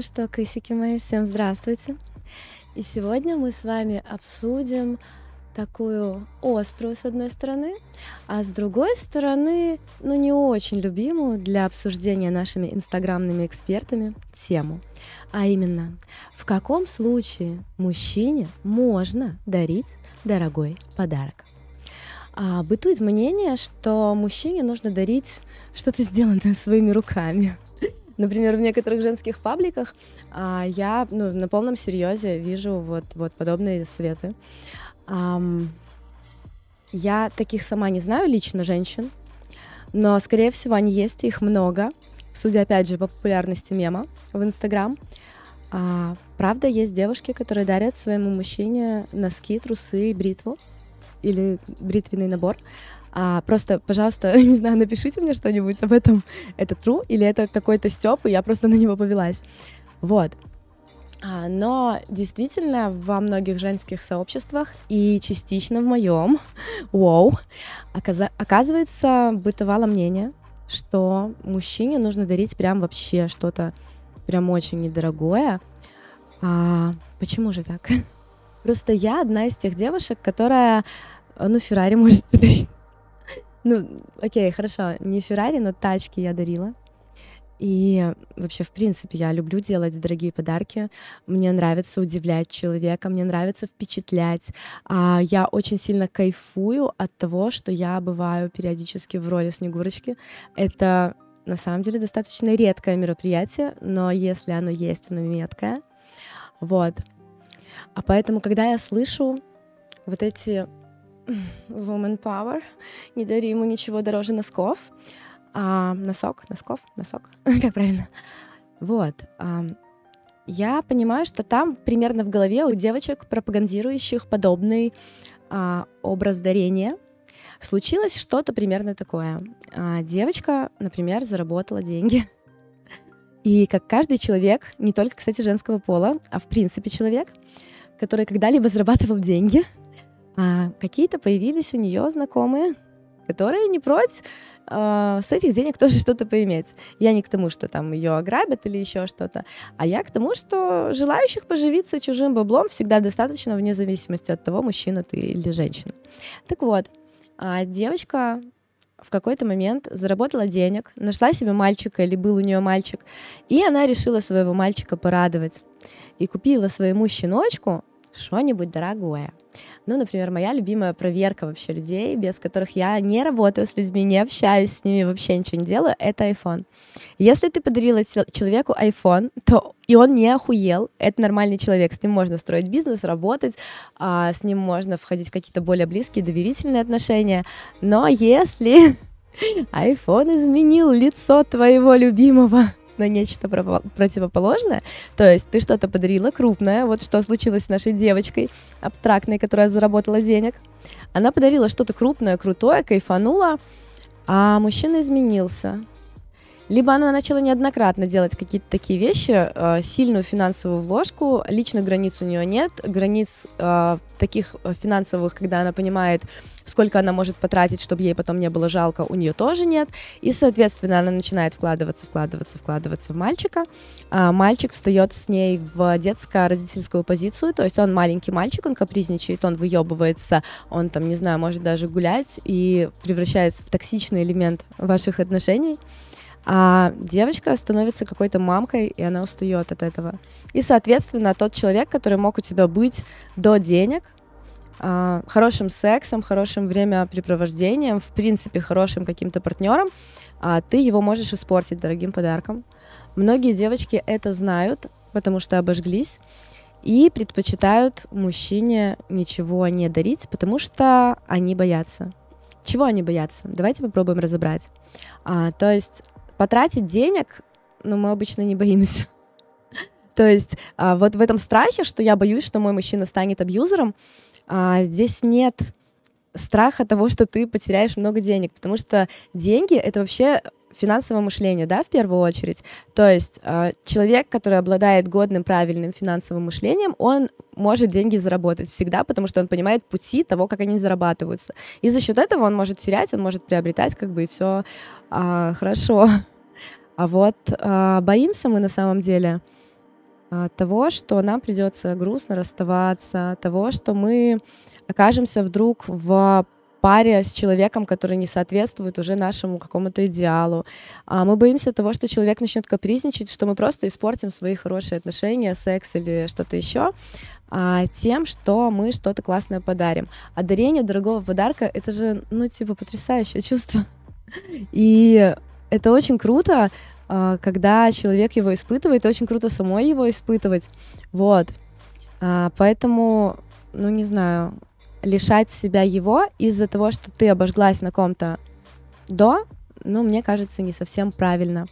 Ну что, кысики мои, всем здравствуйте. И сегодня мы с вами обсудим такую острую с одной стороны, а с другой стороны, ну не очень любимую для обсуждения нашими инстаграмными экспертами тему. А именно, в каком случае мужчине можно дарить дорогой подарок? А, бытует мнение, что мужчине нужно дарить что-то сделанное своими руками. Например, в некоторых женских пабликах а, я ну, на полном серьезе вижу вот, вот подобные советы. Um, я таких сама не знаю лично женщин, но, скорее всего, они есть, их много, судя, опять же, по популярности мема в Инстаграм. А, правда, есть девушки, которые дарят своему мужчине носки, трусы, бритву или бритвенный набор. А, просто, пожалуйста, не знаю, напишите мне что-нибудь об этом. Это true или это какой-то стёб, и я просто на него повелась. Вот. А, но действительно во многих женских сообществах и частично в моем, вау, оказывается, бытовало мнение, что мужчине нужно дарить прям вообще что-то прям очень недорогое. А, почему же так? Просто я одна из тех девушек, которая, ну, Феррари может подарить. Ну, окей, хорошо, не Феррари, но тачки я дарила. И вообще, в принципе, я люблю делать дорогие подарки. Мне нравится удивлять человека, мне нравится впечатлять. А я очень сильно кайфую от того, что я бываю периодически в роли Снегурочки. Это на самом деле достаточно редкое мероприятие, но если оно есть, оно меткое. Вот. А поэтому, когда я слышу вот эти woman power, не дари ему ничего дороже носков, а, носок, носков, носок, как правильно? Вот. А, я понимаю, что там примерно в голове у девочек, пропагандирующих подобный а, образ дарения, случилось что-то примерно такое. А, девочка, например, заработала деньги. И как каждый человек, не только, кстати, женского пола, а в принципе человек, который когда-либо зарабатывал деньги, а, какие-то появились у нее знакомые, которые не прочь э, с этих денег тоже что-то поиметь. Я не к тому, что там ее ограбят или еще что-то, а я к тому, что желающих поживиться чужим баблом всегда достаточно вне зависимости от того, мужчина ты или женщина. Так вот, э, девочка в какой-то момент заработала денег, нашла себе мальчика или был у нее мальчик, и она решила своего мальчика порадовать. И купила своему щеночку что-нибудь дорогое. Ну, например, моя любимая проверка вообще людей, без которых я не работаю с людьми, не общаюсь с ними, вообще ничего не делаю, это iPhone. Если ты подарила человеку iPhone, то и он не охуел, это нормальный человек, с ним можно строить бизнес, работать, а, с ним можно входить в какие-то более близкие, доверительные отношения. Но если iPhone изменил лицо твоего любимого, на нечто противоположное. То есть ты что-то подарила крупное, вот что случилось с нашей девочкой абстрактной, которая заработала денег. Она подарила что-то крупное, крутое, кайфанула, а мужчина изменился. Либо она начала неоднократно делать какие-то такие вещи, э, сильную финансовую вложку, личных границ у нее нет, границ э, таких финансовых, когда она понимает, сколько она может потратить, чтобы ей потом не было жалко, у нее тоже нет. И, соответственно, она начинает вкладываться, вкладываться, вкладываться в мальчика. А мальчик встает с ней в детско-родительскую позицию, то есть он маленький мальчик, он капризничает, он выебывается, он там, не знаю, может даже гулять и превращается в токсичный элемент ваших отношений а девочка становится какой-то мамкой, и она устает от этого. И, соответственно, тот человек, который мог у тебя быть до денег, а, хорошим сексом, хорошим времяпрепровождением, в принципе, хорошим каким-то партнером, а ты его можешь испортить дорогим подарком. Многие девочки это знают, потому что обожглись, и предпочитают мужчине ничего не дарить, потому что они боятся. Чего они боятся? Давайте попробуем разобрать. А, то есть потратить денег, ну, мы обычно не боимся. То есть а, вот в этом страхе, что я боюсь, что мой мужчина станет абьюзером, а, здесь нет страха того, что ты потеряешь много денег, потому что деньги — это вообще финансовое мышление, да, в первую очередь. То есть э, человек, который обладает годным, правильным финансовым мышлением, он может деньги заработать всегда, потому что он понимает пути того, как они зарабатываются. И за счет этого он может терять, он может приобретать, как бы, и все э, хорошо. А вот э, боимся мы на самом деле а, того, что нам придется грустно расставаться, того, что мы окажемся вдруг в паре с человеком, который не соответствует уже нашему какому-то идеалу. А мы боимся того, что человек начнет капризничать, что мы просто испортим свои хорошие отношения, секс или что-то еще а, тем, что мы что-то классное подарим. А дарение дорогого подарка — это же, ну, типа, потрясающее чувство. И это очень круто, а, когда человек его испытывает, очень круто самой его испытывать. Вот. А, поэтому, ну, не знаю, лишать себя его из-за того, что ты обожглась на ком-то до, ну, мне кажется, не совсем правильно.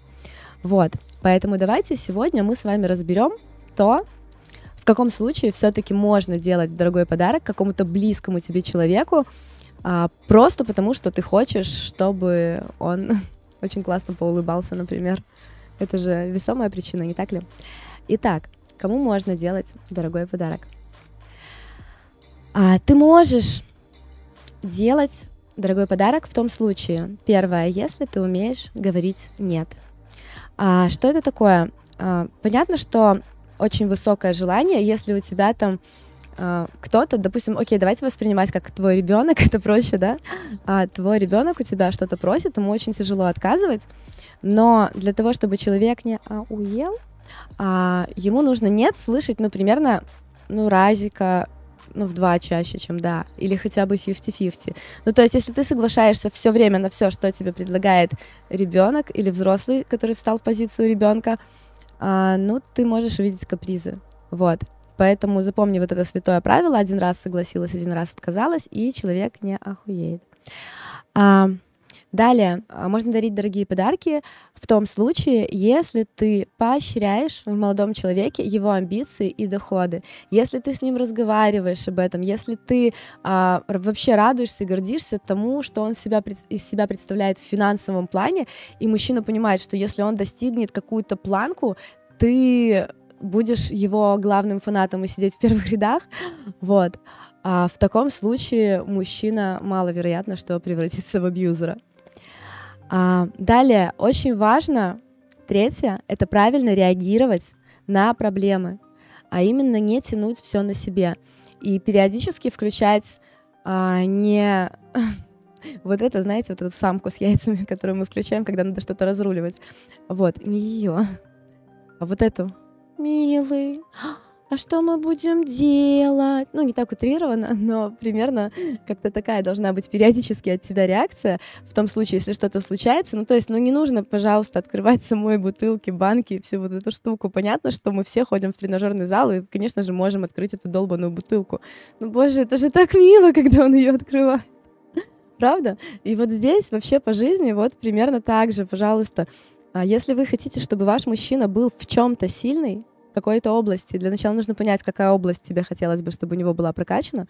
Вот. Поэтому давайте сегодня мы с вами разберем то, в каком случае все-таки можно делать дорогой подарок какому-то близкому тебе человеку, а, просто потому что ты хочешь, чтобы он очень классно поулыбался, например. Это же весомая причина, не так ли? Итак, кому можно делать дорогой подарок? А, ты можешь делать дорогой подарок в том случае, первое, если ты умеешь говорить нет. А, что это такое? А, понятно, что очень высокое желание, если у тебя там а, кто-то, допустим, окей, давайте воспринимать как твой ребенок, это проще, да? А твой ребенок у тебя что-то просит, ему очень тяжело отказывать, но для того, чтобы человек не а, уел, а, ему нужно нет слышать, ну, примерно, ну, разика, ну, в два чаще, чем да, или хотя бы 50-50. Ну, то есть, если ты соглашаешься все время на все, что тебе предлагает ребенок или взрослый, который встал в позицию ребенка, а, ну, ты можешь увидеть капризы. Вот. Поэтому запомни вот это святое правило. Один раз согласилась, один раз отказалась, и человек не охуеет. А, далее, а, можно дарить дорогие подарки в том случае, если ты поощряешь в молодом человеке его амбиции и доходы, если ты с ним разговариваешь об этом, если ты а, вообще радуешься и гордишься тому, что он себя, из себя представляет в финансовом плане, и мужчина понимает, что если он достигнет какую-то планку, ты будешь его главным фанатом и сидеть в первых рядах, вот, а в таком случае мужчина маловероятно, что превратится в абьюзера. А, далее, очень важно, третье, это правильно реагировать на проблемы, а именно не тянуть все на себе и периодически включать а, не вот это, знаете, вот эту самку с яйцами, которую мы включаем, когда надо что-то разруливать. Вот, не ее, а вот эту. Милый, а что мы будем делать? Ну, не так утрированно, но примерно как-то такая должна быть периодически от тебя реакция в том случае, если что-то случается. Ну, то есть, ну, не нужно, пожалуйста, открывать самой бутылки, банки и всю вот эту штуку. Понятно, что мы все ходим в тренажерный зал и, конечно же, можем открыть эту долбанную бутылку. Ну, боже, это же так мило, когда он ее открывает. Правда? И вот здесь вообще по жизни вот примерно так же, пожалуйста, а если вы хотите, чтобы ваш мужчина был в чем-то сильный, какой-то области, для начала нужно понять, какая область тебе хотелось бы, чтобы у него была прокачана,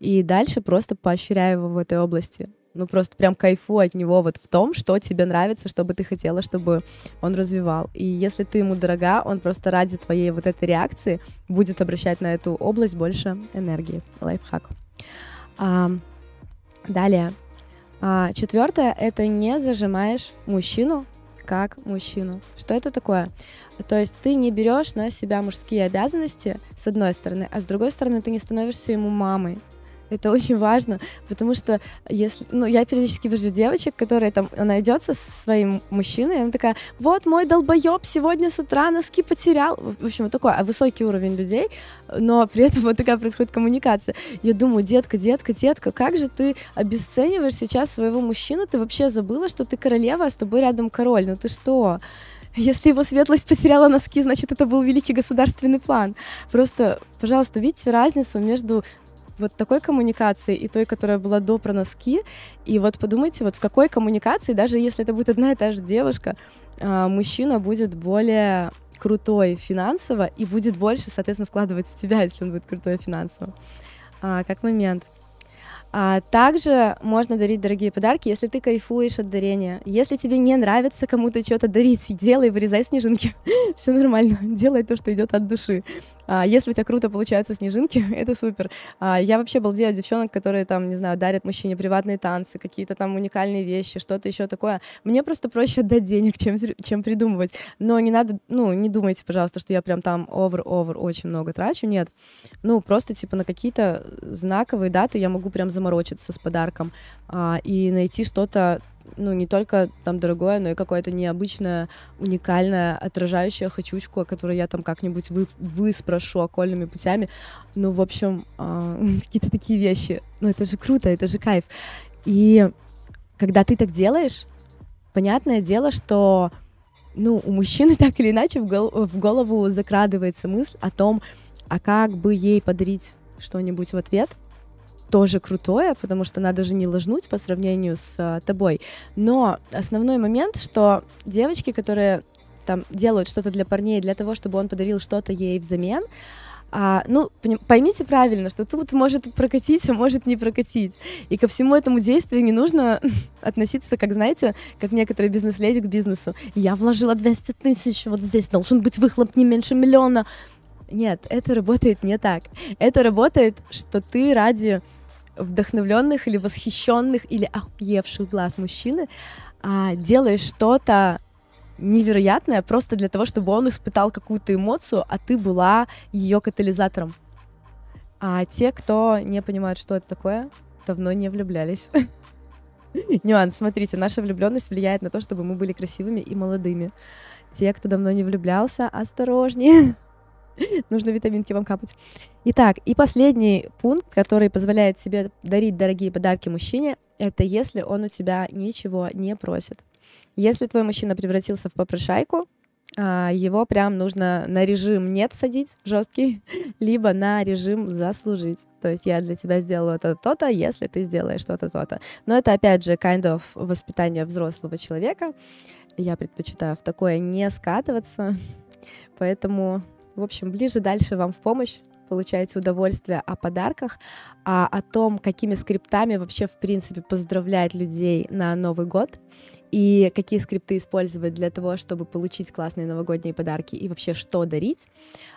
и дальше просто поощряй его в этой области. Ну, просто прям кайфу от него вот в том, что тебе нравится, что бы ты хотела, чтобы он развивал. И если ты ему дорога, он просто ради твоей вот этой реакции будет обращать на эту область больше энергии. Лайфхак. А, далее. А, четвертое — это не зажимаешь мужчину как мужчину. Что это такое? То есть ты не берешь на себя мужские обязанности, с одной стороны, а с другой стороны ты не становишься ему мамой. Это очень важно, потому что если, ну, я периодически вижу девочек, которые там, она идет со своим мужчиной, и она такая, вот мой долбоеб сегодня с утра носки потерял. В общем, вот такой а высокий уровень людей, но при этом вот такая происходит коммуникация. Я думаю, детка, детка, детка, как же ты обесцениваешь сейчас своего мужчину? Ты вообще забыла, что ты королева, а с тобой рядом король? Ну ты что? Если его светлость потеряла носки, значит, это был великий государственный план. Просто, пожалуйста, видите разницу между вот такой коммуникации и той, которая была до про носки. И вот подумайте, вот в какой коммуникации, даже если это будет одна и та же девушка, а, мужчина будет более крутой финансово и будет больше, соответственно, вкладывать в тебя, если он будет крутой финансово. А, как момент. А также можно дарить дорогие подарки, если ты кайфуешь от дарения. Если тебе не нравится кому-то что-то дарить, делай, вырезай снежинки. Все нормально, делай то, что идет от души. А, если у тебя круто получаются снежинки, это супер. А, я вообще балдею от девчонок, которые там, не знаю, дарят мужчине приватные танцы, какие-то там уникальные вещи, что-то еще такое. Мне просто проще отдать денег, чем, чем придумывать. Но не надо, ну, не думайте, пожалуйста, что я прям там over-over очень много трачу. Нет. Ну, просто типа на какие-то знаковые даты я могу прям заморочиться с подарком а, и найти что-то ну, не только там дорогое, но и какое-то необычное, уникальное, отражающее хочучку, о которой я там как-нибудь вы, выспрошу окольными путями. Ну, в общем, э, какие-то такие вещи. Ну, это же круто, это же кайф. И когда ты так делаешь, понятное дело, что ну, у мужчины так или иначе в, гол- в голову закрадывается мысль о том, а как бы ей подарить что-нибудь в ответ — тоже крутое, потому что надо же не ложнуть по сравнению с а, тобой. Но основной момент, что девочки, которые там делают что-то для парней для того, чтобы он подарил что-то ей взамен, а, ну, поймите правильно, что тут может прокатить, а может не прокатить. И ко всему этому действию не нужно относиться, как, знаете, как некоторые бизнес-леди к бизнесу. Я вложила 200 тысяч, вот здесь должен быть выхлоп не меньше миллиона. Нет, это работает не так. Это работает, что ты ради вдохновленных или восхищенных или охуевших глаз мужчины а, делаешь что-то невероятное просто для того, чтобы он испытал какую-то эмоцию, а ты была ее катализатором. А те, кто не понимают, что это такое, давно не влюблялись. Нюанс, смотрите, наша влюбленность влияет на то, чтобы мы были красивыми и молодыми. Те, кто давно не влюблялся, осторожнее. Нужно витаминки вам капать. Итак, и последний пункт, который позволяет себе дарить дорогие подарки мужчине, это если он у тебя ничего не просит. Если твой мужчина превратился в попрошайку, а, его прям нужно на режим нет садить жесткий, либо на режим заслужить. То есть я для тебя сделала то-то, то-то, если ты сделаешь что-то, то-то. Но это опять же kind of воспитание взрослого человека. Я предпочитаю в такое не скатываться, поэтому в общем, ближе дальше вам в помощь получаете удовольствие о подарках, а о том, какими скриптами вообще в принципе поздравлять людей на Новый год и какие скрипты использовать для того, чтобы получить классные новогодние подарки и вообще что дарить,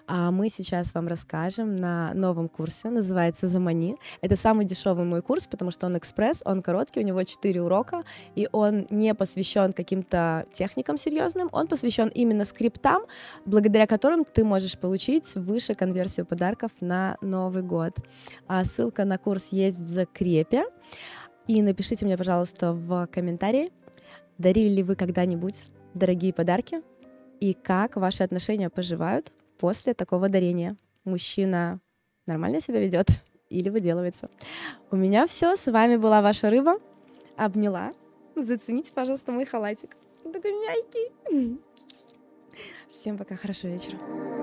а мы сейчас вам расскажем на новом курсе, называется «Замани». Это самый дешевый мой курс, потому что он экспресс, он короткий, у него 4 урока, и он не посвящен каким-то техникам серьезным, он посвящен именно скриптам, благодаря которым ты можешь получить выше конверсию подарков на Новый год. А ссылка на курс есть в закрепе. И напишите мне, пожалуйста, в комментарии, Дарили ли вы когда-нибудь дорогие подарки? И как ваши отношения поживают после такого дарения? Мужчина нормально себя ведет или выделывается? У меня все. С вами была ваша рыба. Обняла. Зацените, пожалуйста, мой халатик. Он такой мягкий. Всем пока, хорошего вечера.